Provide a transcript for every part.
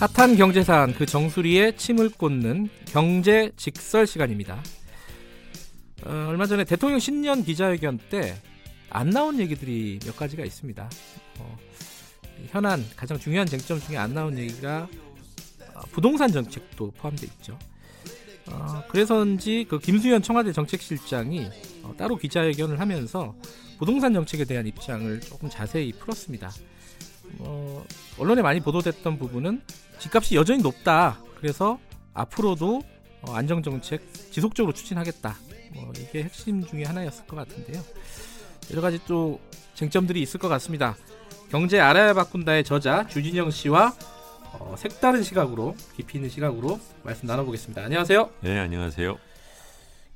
핫한 경제 사안 그 정수리에 침을 꽂는 경제 직설 시간입니다. 어, 얼마 전에 대통령 신년 기자회견 때 안 나온 얘기들이 몇 가지가 있습니다. 어, 현안 가장 중요한 쟁점 중에 안 나온 얘기가 어, 부동산 정책도 포함되어 있죠. 어, 그래서인지 그 김수현 청와대 정책실장이 어, 따로 기자회견을 하면서 부동산 정책에 대한 입장을 조금 자세히 풀었습니다. 어, 언론에 많이 보도됐던 부분은 집값이 여전히 높다. 그래서 앞으로도 어, 안정 정책 지속적으로 추진하겠다. 뭐 이게 핵심 중에 하나였을 것 같은데요. 여러 가지 또 쟁점들이 있을 것 같습니다. 경제 알아야 바꾼다의 저자 주진영 씨와 어, 색다른 시각으로 깊이 있는 시각으로 말씀 나눠보겠습니다. 안녕하세요. 네, 안녕하세요.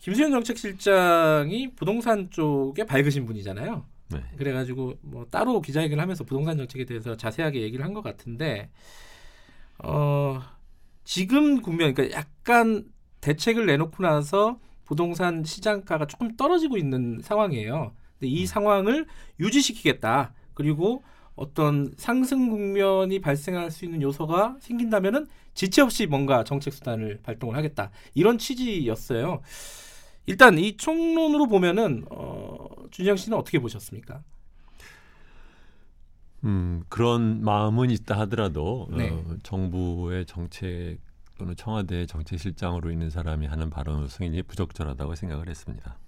김수현 정책실장이 부동산 쪽에 밝으신 분이잖아요. 네. 그래가지고 뭐 따로 기자회견을 하면서 부동산 정책에 대해서 자세하게 얘기를 한 것 같은데 어 지금 국면 그러니까 약간 대책을 내놓고 나서 부동산 시장가가 조금 떨어지고 있는 상황이에요. 근데 이 상황을 유지시키겠다. 그리고 어떤 상승 국면이 발생할 수 있는 요소가 생긴다면은 지체 없이 뭔가 정책 수단을 발동을 하겠다. 이런 취지였어요. 일단 이 총론으로 보면은 어, 준영 씨는 어떻게 보셨습니까? 음, 그런 마음은 있다 하더라도 네. 어, 정부의 정책 또는 청와대 정책실장으로 있는 사람이 하는 발언으로서 굉장히 부적절하다고 생각을 했습니다.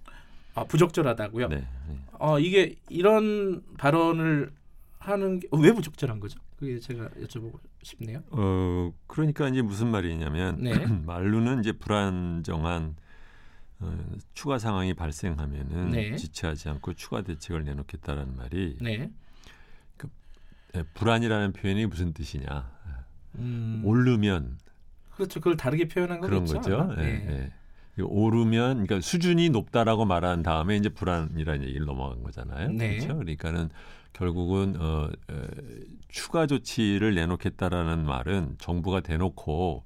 아, 부적절하다고요? 네. 네. 어, 이게 이런 발언을 하는 게 왜 부적절한 거죠? 그게 제가 여쭤보고 싶네요. 어, 그러니까 이제 무슨 말이냐면 네. 말로는 이제 불안정한 어, 추가 상황이 발생하면은 네. 지체하지 않고 추가 대책을 내놓겠다라는 말이 네. 예, 불안이라는 표현이 무슨 뜻이냐? 음, 오르면 그렇죠. 그걸 다르게 표현한 그런. 거죠. 아마? 예, 네. 예. 오르면 그러니까 수준이 높다라고 말한 다음에 이제 불안이라는 얘기를 넘어간 거잖아요. 네. 그렇죠. 그러니까는 결국은 어, 에, 추가 조치를 내놓겠다라는 말은 정부가 대놓고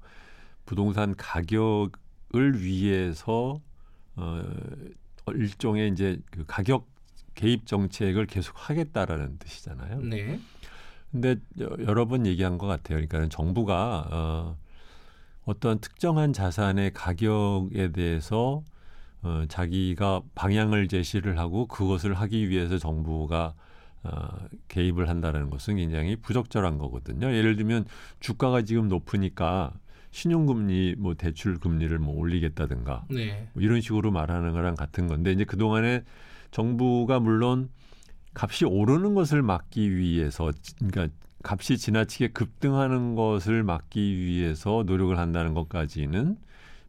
부동산 가격을 위해서 어, 일종의 이제 그 가격 개입 정책을 계속 하겠다라는 뜻이잖아요. 네. 근데 여- 여러 번 얘기한 것 같아요. 그러니까 정부가 어, 어떤 특정한 자산의 가격에 대해서 어, 자기가 방향을 제시를 하고 그것을 하기 위해서 정부가 어, 개입을 한다는 것은 굉장히 부적절한 거거든요. 예를 들면 주가가 지금 높으니까 신용금리 뭐 대출 금리를 뭐 올리겠다든가 네. 뭐 이런 식으로 말하는 거랑 같은 건데 이제 그 동안에 정부가 물론 값이 오르는 것을 막기 위해서 그러니까 값이 지나치게 급등하는 것을 막기 위해서 노력을 한다는 것까지는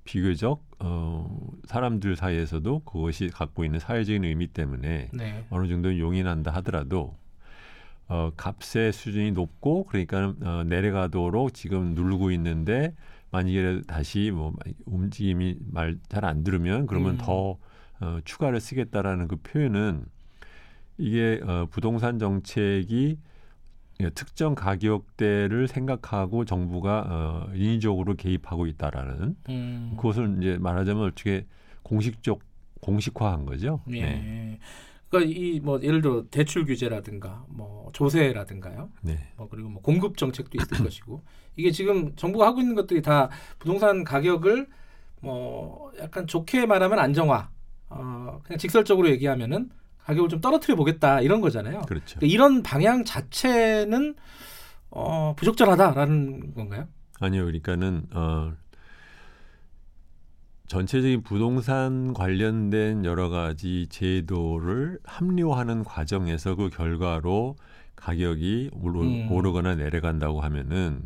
비교적 어 사람들 사이에서도 그것이 갖고 있는 사회적인 의미 때문에 네. 어느 정도 용인한다 하더라도 어 값의 수준이 높고 그러니까 어, 내려가도록 지금 누르고 있는데 만약에 다시 뭐 움직임이 말 잘 안 들으면 그러면 음. 더 어, 추가를 쓰겠다라는 그 표현은 이게 어, 부동산 정책이 예, 특정 가격대를 생각하고 정부가 어, 인위적으로 개입하고 있다라는 음. 그것을 이제 말하자면 어떻게 공식적 공식화한 거죠. 예. 네. 그러니까 이 뭐 예를 들어 대출 규제라든가 뭐 조세라든가요. 네. 뭐 그리고 뭐 공급 정책도 있을 것이고 이게 지금 정부가 하고 있는 것들이 다 부동산 가격을 뭐 약간 좋게 말하면 안정화, 어 그냥 직설적으로 얘기하면은 가격을 좀 떨어뜨려 보겠다 이런 거잖아요. 그렇죠. 그러니까 이런 방향 자체는 어 부적절하다라는 건가요? 아니요, 그러니까는 어, 전체적인 부동산 관련된 여러 가지 제도를 합리화하는 과정에서 그 결과로 가격이 오르, 음. 오르거나 내려간다고 하면은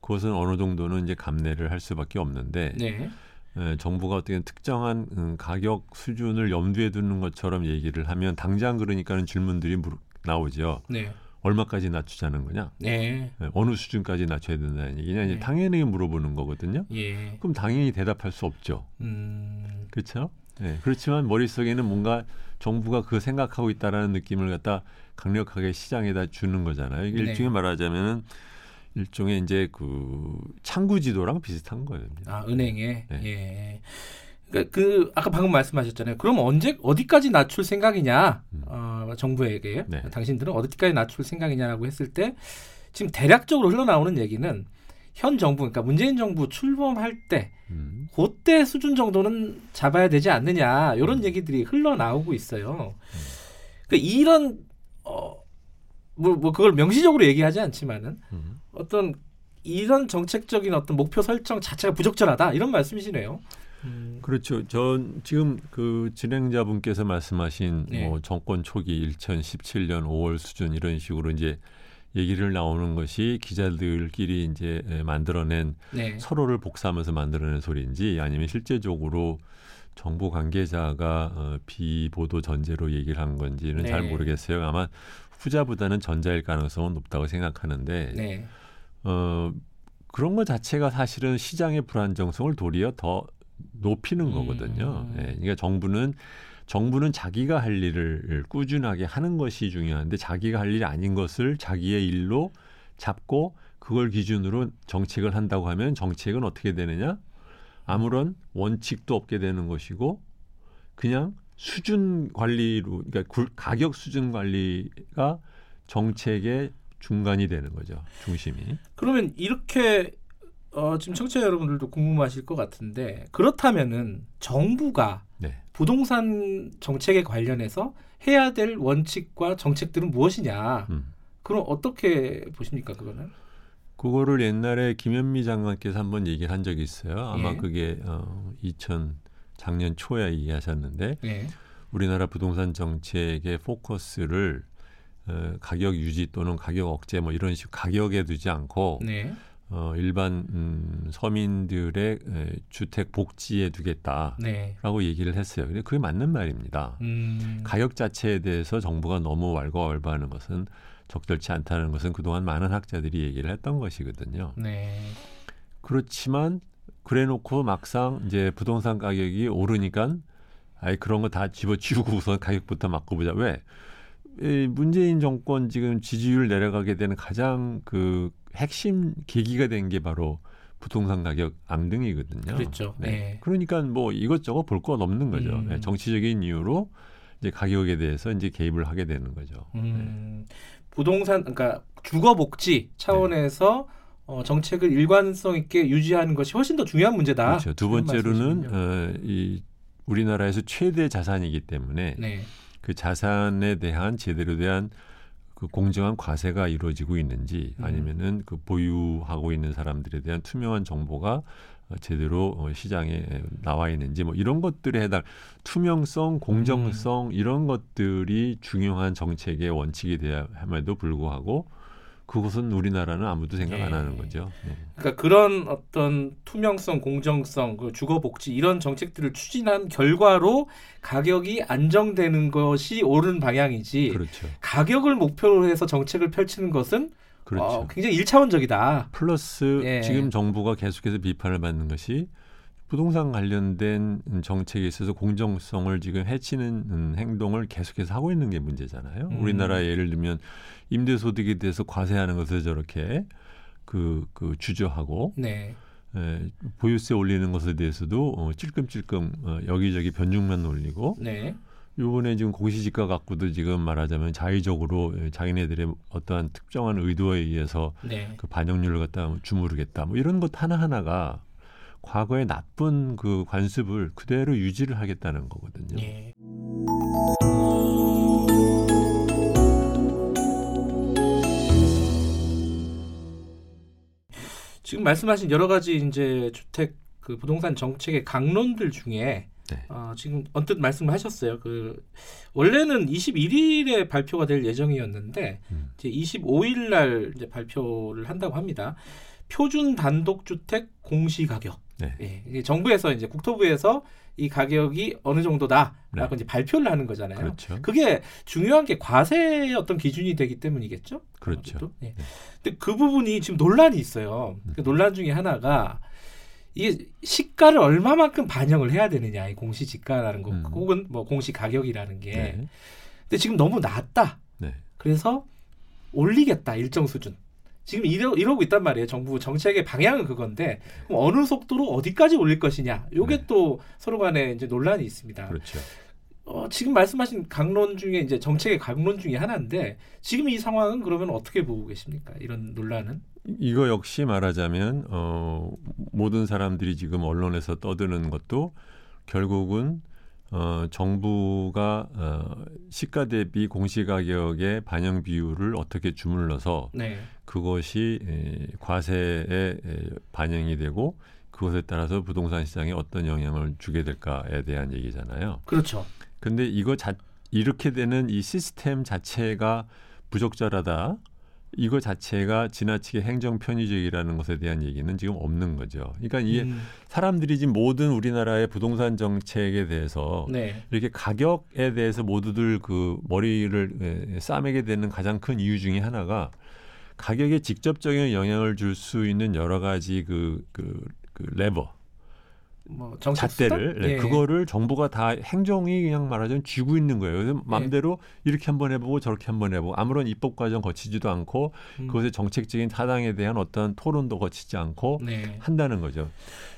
그것은 어느 정도는 이제 감내를 할 수밖에 없는데 네. 에, 정부가 어떻게 특정한 음, 가격 수준을 염두에 두는 것처럼 얘기를 하면 당장 그러니까는 질문들이 물- 나오죠. 네. 얼마까지 낮추자는 거냐? 네. 에, 어느 수준까지 낮춰야 된다는 얘기냐? 이제 네. 당연히 물어보는 거거든요. 예. 그럼 당연히 대답할 수 없죠. 음. 그렇죠? 네. 그렇지만 머릿속에는 뭔가 정부가 그 생각하고 있다라는 느낌을 갖다 강력하게 시장에다 주는 거잖아요. 이게 네. 일종의 말하자면은 일종의 이제 그 창구 지도랑 비슷한 거예요. 아 은행에 네. 예. 그러니까 그 아까 방금 말씀하셨잖아요. 그럼 언제 어디까지 낮출 생각이냐? 음. 어, 정부에게 네. 당신들은 어디까지 낮출 생각이냐라고 했을 때 지금 대략적으로 흘러나오는 얘기는 현 정부 그러니까 문재인 정부 출범할 때 음. 그때 수준 정도는 잡아야 되지 않느냐 이런 음. 얘기들이 흘러나오고 있어요. 그러니까 이런 어 뭐 뭐 그걸 명시적으로 얘기하지 않지만은 음. 어떤 이런 정책적인 어떤 목표 설정 자체가 부적절하다 이런 말씀이시네요. 음, 그렇죠. 전 지금 그 진행자분께서 말씀하신 네. 뭐 정권 초기 2017년 5월 수준 이런 식으로 이제 얘기를 나오는 것이 기자들끼리 이제 에, 만들어낸 네. 서로를 복사하면서 만들어낸 소리인지 아니면 실제적으로 정부 관계자가 어, 비보도 전제로 얘기를 한 건지는 잘 네. 모르겠어요. 아마 후자보다는 전자일 가능성은 높다고 생각하는데 네. 어, 그런 것 자체가 사실은 시장의 불안정성을 도리어 더 높이는 음. 거거든요. 예, 그러니까 정부는 정부는 자기가 할 일을 꾸준하게 하는 것이 중요한데 자기가 할 일이 아닌 것을 자기의 일로 잡고 그걸 기준으로 정책을 한다고 하면 정책은 어떻게 되느냐? 아무런 원칙도 없게 되는 것이고 그냥 수준 관리로 그러니까 굴- 가격 수준 관리가 정책의 중간이 되는 거죠. 중심이. 그러면 이렇게 어, 지금 청취자 여러분들도 궁금하실 것 같은데 그렇다면은 정부가 네. 부동산 정책에 관련해서 해야 될 원칙과 정책들은 무엇이냐? 음. 그럼 어떻게 보십니까 그거는? 그거를 옛날에 김현미 장관께서 한번 얘기를 한 적이 있어요. 아마 예. 그게 어, 2000 작년 초에 얘기하셨는데 네. 우리나라 부동산 정책의 포커스를 어, 가격 유지 또는 가격 억제 뭐 이런 식 가격에 두지 않고 네. 어, 일반 음, 서민들의 에, 주택 복지에 두겠다라고 네. 얘기를 했어요. 근데 그게 맞는 말입니다. 음. 가격 자체에 대해서 정부가 너무 왈가왈부하는 것은 적절치 않다는 것은 그동안 많은 학자들이 얘기를 했던 것이거든요. 네. 그렇지만 그래놓고 막상 이제 부동산 가격이 오르니까 아예 그런 거 다 집어치우고 우선 가격부터 바꿔보자. 왜? 이 문재인 정권 지금 지지율 내려가게 되는 가장 그 핵심 계기가 된 게 바로 부동산 가격 앙등이거든요. 그렇죠. 네. 그러니까 뭐 이것저것 볼 건 없는 거죠. 음. 네, 정치적인 이유로 이제 가격에 대해서 이제 개입을 하게 되는 거죠. 음, 부동산 그러니까 주거 복지 차원에서 어, 정책을 일관성 있게 유지하는 것이 훨씬 더 중요한 문제다. 그렇죠. 두 번째로는. 어, 이 우리나라에서 최대 자산이기 때문에 네. 그 자산에 대한 제대로 대한 그 공정한 과세가 이루어지고 있는지 음. 아니면은 그 보유하고 있는 사람들에 대한 투명한 정보가 어, 제대로 어, 시장에 나와 있는지 뭐 이런 것들에 해당 투명성, 공정성 음. 이런 것들이 중요한 정책의 원칙이 돼야 함에도 불구하고 그것은 우리나라는 아무도 생각 안 네. 하는 거죠. 네. 그러니까 그런 어떤 투명성, 공정성, 그 주거 복지 이런 정책들을 추진한 결과로 가격이 안정되는 것이 옳은 방향이지. 그렇죠. 가격을 목표로 해서 정책을 펼치는 것은 그렇죠. 어, 굉장히 일차원적이다. 플러스 예. 지금 정부가 계속해서 비판을 받는 것이 부동산 관련된 정책에 있어서 공정성을 지금 해치는 음, 행동을 계속해서 하고 있는 게 문제잖아요. 음. 우리나라 예를 들면 임대소득에 대해서 과세하는 것을 저렇게 그, 그 주저하고 네. 에, 보유세 올리는 것에 대해서도 어, 찔끔찔끔 어, 여기저기 변죽만 올리고 네. 요번에 지금 공시지가 갖고도 지금 말하자면 자의적으로 에, 자기네들의 어떠한 특정한 의도에 의해서 네. 그 반영률을 갖다 주무르겠다. 뭐 이런 것 하나 하나가 과거의 나쁜 그 관습을 그대로 유지를 하겠다는 거거든요. 예. 지금 말씀하신 여러 가지 이제 주택 그 부동산 정책의 강론들 중에 네. 어, 지금 언뜻 말씀하셨어요. 그 원래는 21일에 발표가 될 예정이었는데 음. 이제 25일 날 이제 발표를 한다고 합니다. 표준 단독 주택 공시 가격. 네. 예, 정부에서 이제 국토부에서 이 가격이 어느 정도다라고 네. 이제 발표를 하는 거잖아요. 그렇죠. 그게 중요한 게 과세의 어떤 기준이 되기 때문이겠죠. 그렇죠. 예. 네. 근데 그 부분이 지금 논란이 있어요. 음. 그 논란 중에 하나가 이게 시가를 얼마만큼 반영을 해야 되느냐, 이 공시지가라는 거, 음. 혹은 뭐 공시 가격이라는 게. 네. 근데 지금 너무 낮다. 네. 그래서 올리겠다 일정 수준. 지금 이러, 이러고 있단 말이에요. 정부 정책의 방향은 그건데 어느 속도로 어디까지 올릴 것이냐. 요게 네. 또 서로 간에 이제 논란이 있습니다. 그렇죠. 어, 지금 말씀하신 강론 중에 이제 정책의 강론 중에 하나인데 지금 이 상황은 그러면 어떻게 보고 계십니까? 이런 논란은? 이거 역시 말하자면 어, 모든 사람들이 지금 언론에서 떠드는 것도 결국은 어, 정부가 어, 시가 대비 공시가격의 반영 비율을 어떻게 주물러서 네. 그것이 에, 과세에 에, 반영이 되고 그것에 따라서 부동산 시장에 어떤 영향을 주게 될까에 대한 얘기잖아요. 그렇죠. 근데 이거 자, 이렇게 되는 이 시스템 자체가 부적절하다. 이거 자체가 지나치게 행정 편의적이라는 것에 대한 얘기는 지금 없는 거죠. 그러니까 이게 음, 사람들이 지금 모든 우리나라의 부동산 정책에 대해서 네. 이렇게 가격에 대해서 모두들 그 머리를 에, 싸매게 되는 가장 큰 이유 중에 하나가 가격에 직접적인 영향을 줄 수 있는 여러 가지 그, 그, 그 레버 뭐 정책 잣대를? 네, 예. 그거를 정부가 다 행정이 그냥 말하자면 쥐고 있는 거예요. 네. 그래서 마음대로 이렇게 한번 해보고 저렇게 한번 해보고 아무런 입법 과정 거치지도 않고 음, 그것의 정책적인 타당에 대한 어떤 토론도 거치지 않고 네. 한다는 거죠.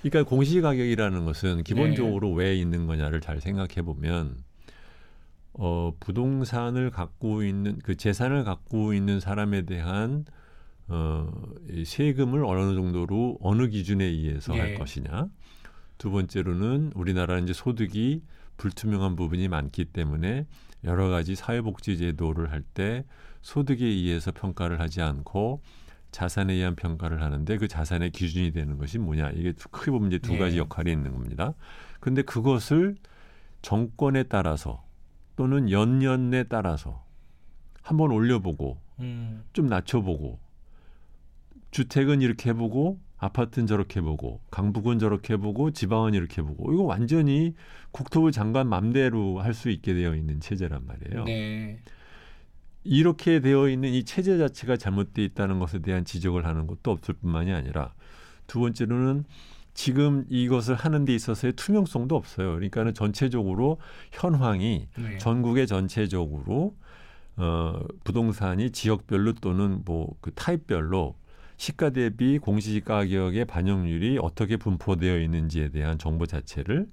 그러니까 공시가격이라는 것은 기본적으로 네. 왜 있는 거냐를 잘 생각해 보면 어, 부동산을 갖고 있는 그 재산을 갖고 있는 사람에 대한 어, 이 세금을 어느 정도로 어느 기준에 의해서 할 예. 것이냐. 두 번째로는 우리나라는 이제 소득이 불투명한 부분이 많기 때문에 여러 가지 사회복지 제도를 할 때 소득에 의해서 평가를 하지 않고 자산에 의한 평가를 하는데 그 자산의 기준이 되는 것이 뭐냐 이게 두- 크게 보면 이제 두 예. 가지 역할이 있는 겁니다. 근데 그것을 정권에 따라서 또는 연년에 따라서 한번 올려보고 음, 좀 낮춰보고 주택은 이렇게 해보고 아파트는 저렇게 해보고 강북은 저렇게 해보고 지방은 이렇게 해보고 이거 완전히 국토부 장관 맘대로 할 수 있게 되어 있는 체제란 말이에요. 네. 이렇게 되어 있는 이 체제 자체가 잘못돼 있다는 것에 대한 지적을 하는 것도 없을 뿐만이 아니라 두 번째로는 지금 이것을 하는 데 있어서의 투명성도 없어요. 그러니까는 전체적으로 현황이 네. 전국의 전체적으로 어, 부동산이 지역별로 또는 뭐 그 타입별로 시가 대비 공시가격의 반영률이 어떻게 분포되어 있는지에 대한 정보 자체를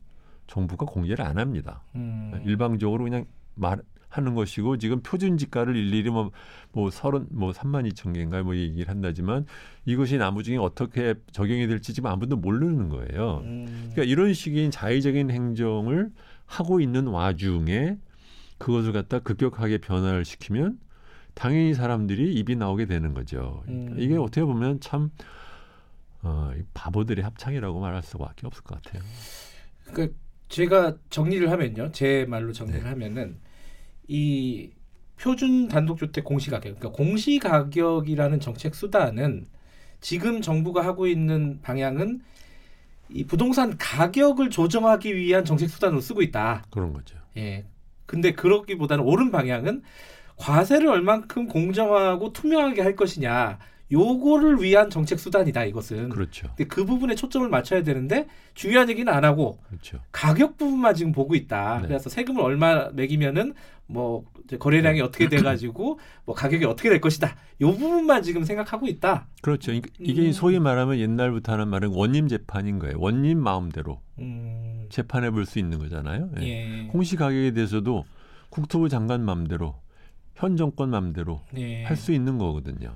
정부가 공개를 안 합니다. 음, 일방적으로 그냥 말 하는 것이고 지금 표준 지가를 일일이 뭐뭐 서른 뭐 3만 2천 개인가 뭐 얘기를 한다지만 이것이 나무 중에 어떻게 적용이 될지 지금 아무도 모르는 거예요. 음, 그러니까 이런 식의 자의적인 행정을 하고 있는 와중에 그것을 갖다 급격하게 변화를 시키면 당연히 사람들이 입이 나오게 되는 거죠. 그러니까 음. 이게 어떻게 보면 참 어, 이 바보들의 합창이라고 말할 수밖에 없을 것 같아요. 그 제가 정리를 하면요, 제 말로 정리를 네. 하면은 이 표준 단독주택 공시가격, 그러니까 공시가격이라는 정책 수단은 지금 정부가 하고 있는 방향은 이 부동산 가격을 조정하기 위한 정책 수단으로 쓰고 있다. 그런 거죠. 예. 근데 그렇기보다는 옳은 방향은 과세를 얼만큼 공정하고 투명하게 할 것이냐. 요거를 위한 정책 수단이다 이것은. 그렇죠. 근데 그 부분에 초점을 맞춰야 되는데 중요한 얘기는 안 하고 그렇죠. 가격 부분만 지금 보고 있다. 네. 그래서 세금을 얼마 매기면은 뭐 거래량이 네. 어떻게 돼 가지고 뭐 가격이 어떻게 될 것이다. 요 부분만 지금 생각하고 있다. 그렇죠. 이- 이게 음. 소위 말하면 옛날부터 하는 말은 원님 재판인 거예요. 원님 마음대로 음, 재판해 볼 수 있는 거잖아요. 예. 예. 공시 가격에 대해서도 국토부 장관 마음대로 현 정권 마음대로 예. 할수 있는 거거든요.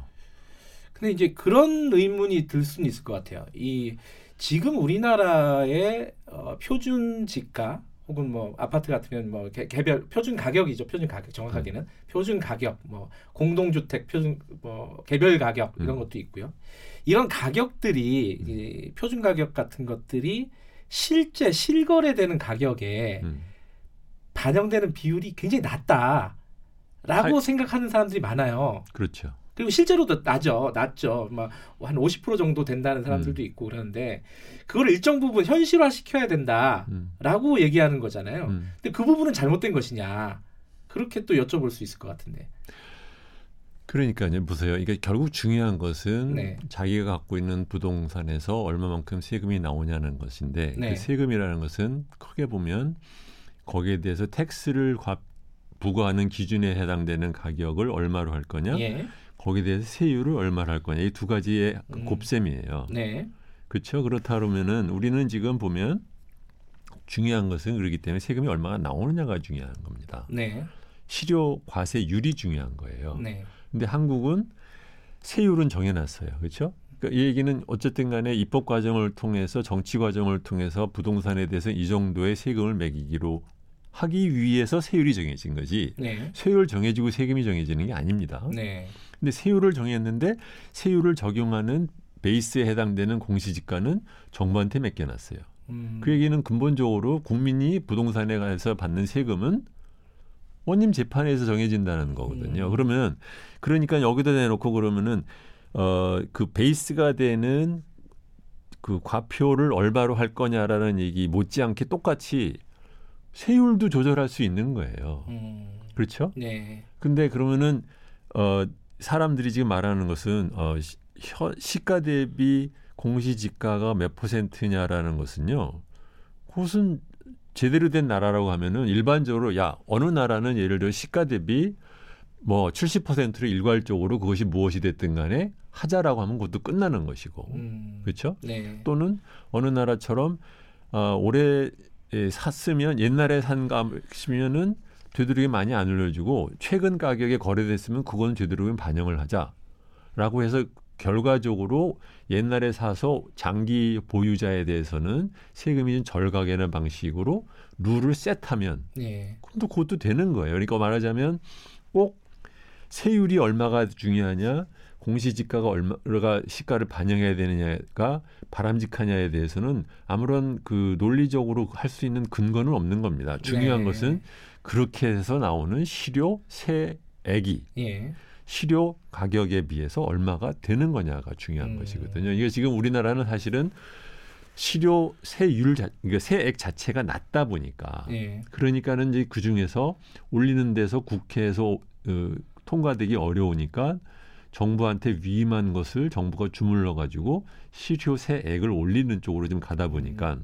근데 이제 그런 의문이 들 수는 있을 것 같아요. 이 지금 우리나라의 어, 표준 지가 혹은 뭐 아파트 같으면 뭐 개, 개별 표준 가격이죠. 표준 가격 정확하게는 음. 표준 가격 뭐 공동주택 표준 뭐 개별 가격 이런 음. 것도 있고요. 이런 가격들이 이 표준 가격 같은 것들이 실제 실거래되는 가격에 음. 반영되는 비율이 굉장히 낮다 라고 할- 생각하는 사람들이 많아요. 그렇죠. 그리고 실제로도 낮죠, 낮죠. 막 한 50% 정도 된다는 사람들도 음. 있고 그러는데 그걸 일정 부분 현실화 시켜야 된다라고 음. 얘기하는 거잖아요. 음. 근데 그 부분은 잘못된 것이냐? 그렇게 또 여쭤볼 수 있을 것 같은데. 그러니까요. 보세요. 이게 결국 중요한 것은 네. 자기가 갖고 있는 부동산에서 얼마만큼 세금이 나오냐는 것인데 네. 그 세금이라는 것은 크게 보면 거기에 대해서 텍스를 과- 부과하는 기준에 해당되는 가격을 얼마로 할 거냐, 예, 거기에 대해서 세율을 얼마로 할 거냐 이 두 가지의 음. 곱셈이에요. 네, 그렇죠. 그렇다 그러면은 우리는 지금 보면 중요한 것은 그렇기 때문에 세금이 얼마가 나오느냐가 중요한 겁니다. 네. 실효 과세율이 중요한 거예요. 네. 근데 한국은 세율은 정해놨어요. 그렇죠? 그러니까 이 얘기는 어쨌든 간에 입법 과정을 통해서 정치 과정을 통해서 부동산에 대해서 이 정도의 세금을 매기기로 하기 위해서 세율이 정해진 거지. 네. 세율 정해지고 세금이 정해지는 게 아닙니다. 네. 근데 세율을 정했는데 세율을 적용하는 베이스에 해당되는 공시지가는 정부한테 맡겨놨어요. 음. 그 얘기는 근본적으로 국민이 부동산에 관해서 받는 세금은 원님 재판에서 정해진다는 거거든요. 음. 그러면 그러니까 여기다 내놓고 그러면은 어그 베이스가 되는 그 과표를 얼마로 할 거냐라는 얘기 못지않게 똑같이 세율도 조절할 수 있는 거예요. 음. 그렇죠? 네. 근데 그러면은 어 사람들이 지금 말하는 것은 어 시, 시가 대비 공시지가가 몇 퍼센트냐라는 것은요. 그것은 제대로 된 나라라고 하면은 일반적으로 야 어느 나라는 예를 들어 시가 대비 뭐 70%를 일괄적으로 그것이 무엇이 됐든 간에 하자라고 하면 그것도 끝나는 것이고 음. 그렇죠? 네. 또는 어느 나라처럼 어, 올해 에, 샀으면 옛날에 산 값이면은 되도록이 많이 안 올려주고 최근 가격에 거래됐으면 그건 되도록이면 반영을 하자라고 해서 결과적으로 옛날에 사서 장기 보유자에 대해서는 세금이 좀 절각하는 방식으로 룰을 셋하면 네. 그럼 또 그것도 되는 거예요. 그러니까 말하자면 꼭 세율이 얼마가 중요하냐, 공시지가가 얼마가 시가를 반영해야 되느냐가 바람직하냐에 대해서는 아무런 그 논리적으로 할 수 있는 근거는 없는 겁니다. 중요한 네. 것은 그렇게 해서 나오는 실효 세액이 예. 실효 가격에 비해서 얼마가 되는 거냐가 중요한 음. 것이거든요. 이게 지금 우리나라는 사실은 실효 세율 자, 그러니까 세액 자체가 낮다 보니까 예. 그러니까는 이제 그 중에서 올리는 데서 국회에서 어, 통과되기 어려우니까 정부한테 위임한 것을 정부가 주물러 가지고 실효 세액을 올리는 쪽으로 좀 가다 보니까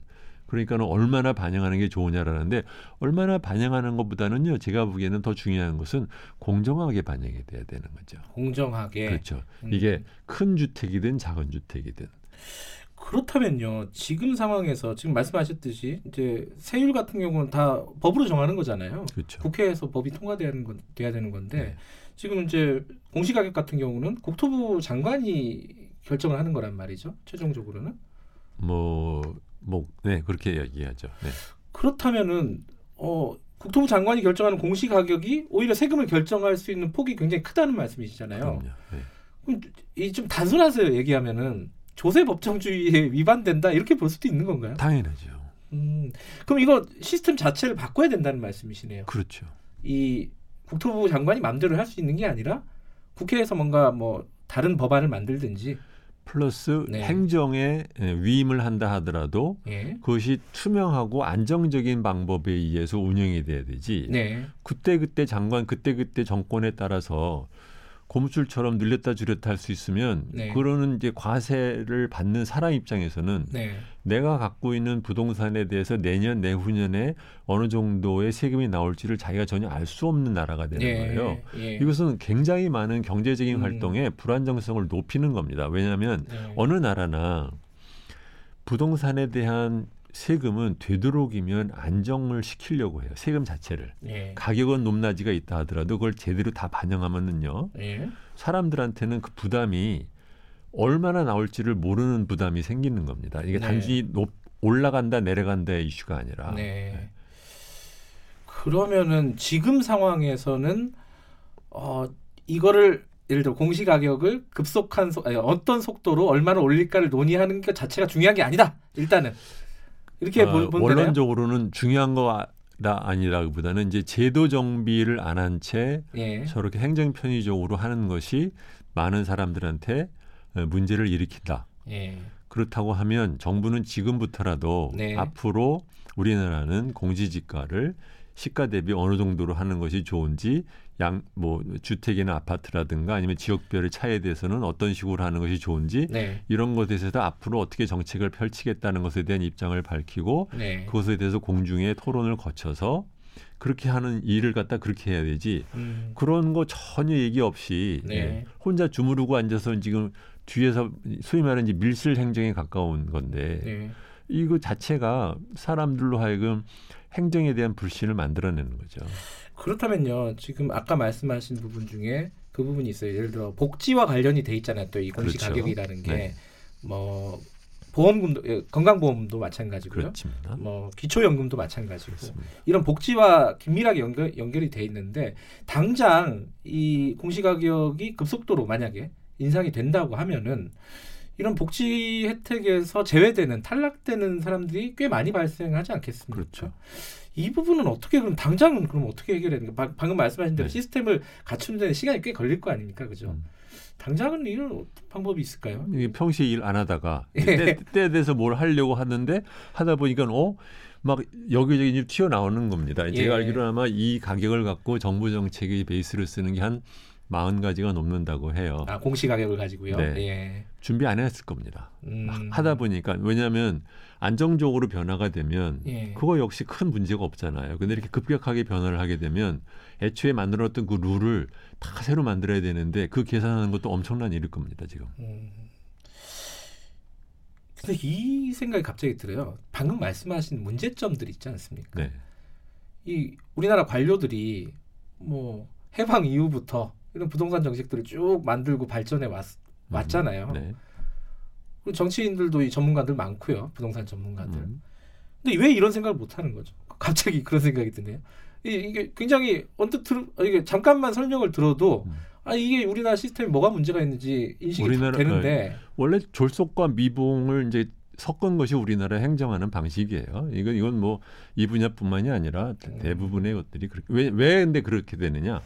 그러니까는 얼마나 반영하는 게 좋으냐라는데 얼마나 반영하는 것보다는요 제가 보기에는 더 중요한 것은 공정하게 반영이 돼야 되는 거죠. 공정하게. 그렇죠. 음. 이게 큰 주택이든 작은 주택이든 그렇다면요. 지금 상황에서 지금 말씀하셨듯이 이제 세율 같은 경우는 다 법으로 정하는 거잖아요. 그렇죠. 국회에서 법이 통과돼야 건 돼야 되는 건데 네. 지금 이제 공시 가격 같은 경우는 국토부 장관이 결정을 하는 거란 말이죠. 최종적으로는 뭐 뭐 네 그렇게 얘기하죠. 네. 그렇다면은 어 국토부 장관이 결정하는 공시 가격이 오히려 세금을 결정할 수 있는 폭이 굉장히 크다는 말씀이시잖아요. 네. 그럼 이 좀 단순하세요 얘기하면은 조세 법정주의에 위반된다 이렇게 볼 수도 있는 건가요? 당연하죠. 음, 그럼 이거 시스템 자체를 바꿔야 된다는 말씀이시네요. 그렇죠. 이 국토부 장관이 마음대로 할 수 있는 게 아니라 국회에서 뭔가 뭐 다른 법안을 만들든지 플러스 네. 행정에 예, 위임을 한다 하더라도 예. 그것이 투명하고 안정적인 방법에 의해서 운영이 돼야 되지. 네. 그때 그때 장관 그때 그때 정권에 따라서 고무줄처럼 늘렸다 줄였다 할 수 있으면 네. 그러는 이제 과세를 받는 사람 입장에서는 네. 내가 갖고 있는 부동산에 대해서 내년 내후년에 어느 정도의 세금이 나올지를 자기가 전혀 알 수 없는 나라가 되는 예. 거예요. 예. 이것은 굉장히 많은 경제적인 음. 활동에 불안정성을 높이는 겁니다. 왜냐하면 네. 어느 나라나 부동산에 대한 세금은 되도록이면 안정을 시키려고 해요. 세금 자체를. 예. 가격은 높낮이가 있다 하더라도 그걸 제대로 다 반영하면은요. 예. 사람들한테는 그 부담이 얼마나 나올지를 모르는 부담이 생기는 겁니다. 이게 네. 단순히 높, 올라간다 내려간다의 이슈가 아니라 네. 그러면은 지금 상황에서는 어 이거를 예를 들어 공시 가격을 급속한 속 아니, 어떤 속도로 얼마나 올릴까를 논의하는 것 자체가 중요한 게 아니다. 일단은 이렇게 어, 보- 보면 되나요? 원론적으로는 중요한 거가 아니라기보다는 이제 제도 정비를 안 한채 예. 저렇게 행정 편의적으로 하는 것이 많은 사람들한테 어, 문제를 일으킨다. 예. 그렇다고 하면 정부는 지금부터라도 네. 앞으로 우리나라는 공시지가를 시가 대비 어느 정도로 하는 것이 좋은지 양 뭐 주택이나 아파트라든가 아니면 지역별의 차이에 대해서는 어떤 식으로 하는 것이 좋은지 네. 이런 것에 대해서 앞으로 어떻게 정책을 펼치겠다는 것에 대한 입장을 밝히고 네. 그것에 대해서 공중에 토론을 거쳐서 그렇게 하는 일을 갖다 그렇게 해야 되지 음. 그런 거 전혀 얘기 없이 네. 예, 혼자 주무르고 앉아서 지금 뒤에서 소위 말하는 이제 밀실 행정에 가까운 건데 네. 이거 자체가 사람들로 하여금 행정에 대한 불신을 만들어내는 거죠. 그렇다면요. 지금 아까 말씀하신 부분 중에 그 부분이 있어요. 예를 들어 복지와 관련이 돼 있잖아요. 또 이 공시 그렇죠. 가격이라는 게 네. 뭐 보험금도 예, 건강보험도 마찬가지고요. 그렇습니다. 뭐 기초연금도 마찬가지고 그렇습니다. 이런 복지와 긴밀하게 연결, 연결이 돼 있는데 당장 이 공시 가격이 급속도로 만약에 인상이 된다고 하면은 이런 복지 혜택에서 제외되는 탈락되는 사람들이 꽤 많이 발생하지 않겠습니까? 그렇죠. 이 부분은 어떻게 그럼 당장은 그럼 어떻게 해결해야 되는가? 바- 방금 말씀하신 대로 네. 시스템을 갖추는 데는 시간이 꽤 걸릴 거 아닙니까, 그죠? 음. 당장은 이런 어떤 방법이 있을까요? 평시에 일안 하다가 예. 때, 때에 대해서 뭘 하려고 하는데 하다 보니까 어? 막 여기저기 이제 튀어나오는 겁니다. 예. 제가 알기로 아마 이 가격을 갖고 정부 정책의 베이스를 쓰는 게 한 40가지가 넘는다고 해요. 아 공시 가격을 가지고요. 네. 예. 준비 안 했을 겁니다. 음. 하- 하다 보니까 왜냐하면 안정적으로 변화가 되면 예. 그거 역시 큰 문제가 없잖아요. 근데 이렇게 급격하게 변화를 하게 되면 애초에 만들었던 그 룰을 다 새로 만들어야 되는데 그 계산하는 것도 엄청난 일일 겁니다. 지금. 음. 근데 이 생각이 갑자기 들어요. 방금 말씀하신 문제점들 있지 않습니까? 네. 이 우리나라 관료들이 뭐 해방 이후부터 이런 부동산 정책들을 쭉 만들고 발전해 왔, 왔잖아요. 네. 그리고 정치인들도 이 전문가들 많고요. 부동산 전문가들. 음. 근데 왜 이런 생각을 못 하는 거죠? 갑자기 그런 생각이 드네요. 이, 이게 굉장히 언뜻 들 아, 이게 잠깐만 설명을 들어도 음. 아 이게 우리나라 시스템이 뭐가 문제가 있는지 인식이 우리나라- 되는데 원래 졸속과 미봉을 이제 섞은 것이 우리나라 행정하는 방식이에요. 이건 이건 뭐 이 분야뿐만이 아니라 대- 음. 대부분의 것들이 그렇게 왜, 왜 근데 그렇게 되느냐?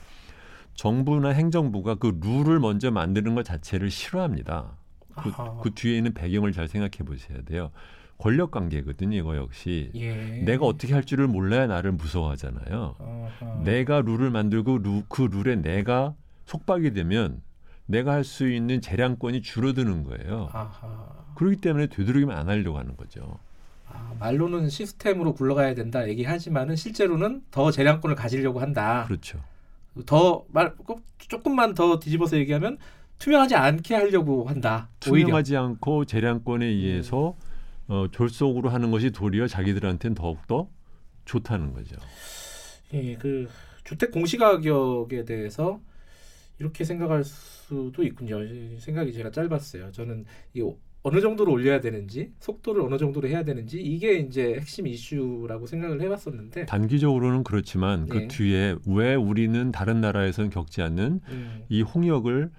정부나 행정부가 그 룰을 먼저 만드는 것 자체를 싫어합니다. 그. 그 뒤에 있는 배경을 잘 생각해 보셔야 돼요. 권력 관계거든요, 이거 역시. 예. 내가 어떻게 할 줄을 몰라야 나를 무서워하잖아요. 아하. 내가 룰을 만들고 루, 그 룰에 내가 속박이 되면 내가 할 수 있는 재량권이 줄어드는 거예요. 아하. 그렇기 때문에 되도록이면 안 하려고 하는 거죠. 아, 말로는 시스템으로 굴러가야 된다 얘기하지만은 실제로는 더 재량권을 가지려고 한다. 그렇죠. 더 말 조금만 더 뒤집어서 얘기하면 투명하지 않게 하려고 한다. 오히려. 투명하지 않고 재량권에 의해서 어, 졸속으로 하는 것이 도리어 자기들한테는 더욱더 좋다는 거죠. 예, 그 주택 공시 가격에 대해서 이렇게 생각할 수도 있군요. 이 생각이 제가 짧았어요. 저는 이 어느 정도로 올려야 되는지, 속도를 어느 정도로 해야 되는지 이게 이제 핵심 이슈라고 생각을 해봤었는데, 단기적으로는 그렇지만 네. 그 뒤에 왜 우리는 다른 나라에서는 겪지 않는 음, 이 홍역을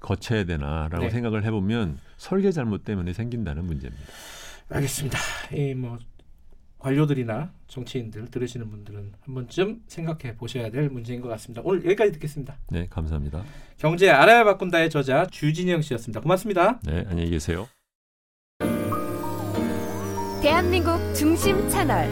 거쳐야 되나라고 네. 생각을 해보면 설계 잘못 때문에 생긴다는 문제입니다. 알겠습니다. 이뭐 관료들이나 정치인들 들으시는 분들은 한 번쯤 생각해 보셔야 될 문제인 것 같습니다. 오늘 여기까지 듣겠습니다. 네, 감사합니다. 경제 알아야 바꾼다의 저자 주진영 씨였습니다. 고맙습니다. 네, 안녕히 계세요. 대한민국 중심 채널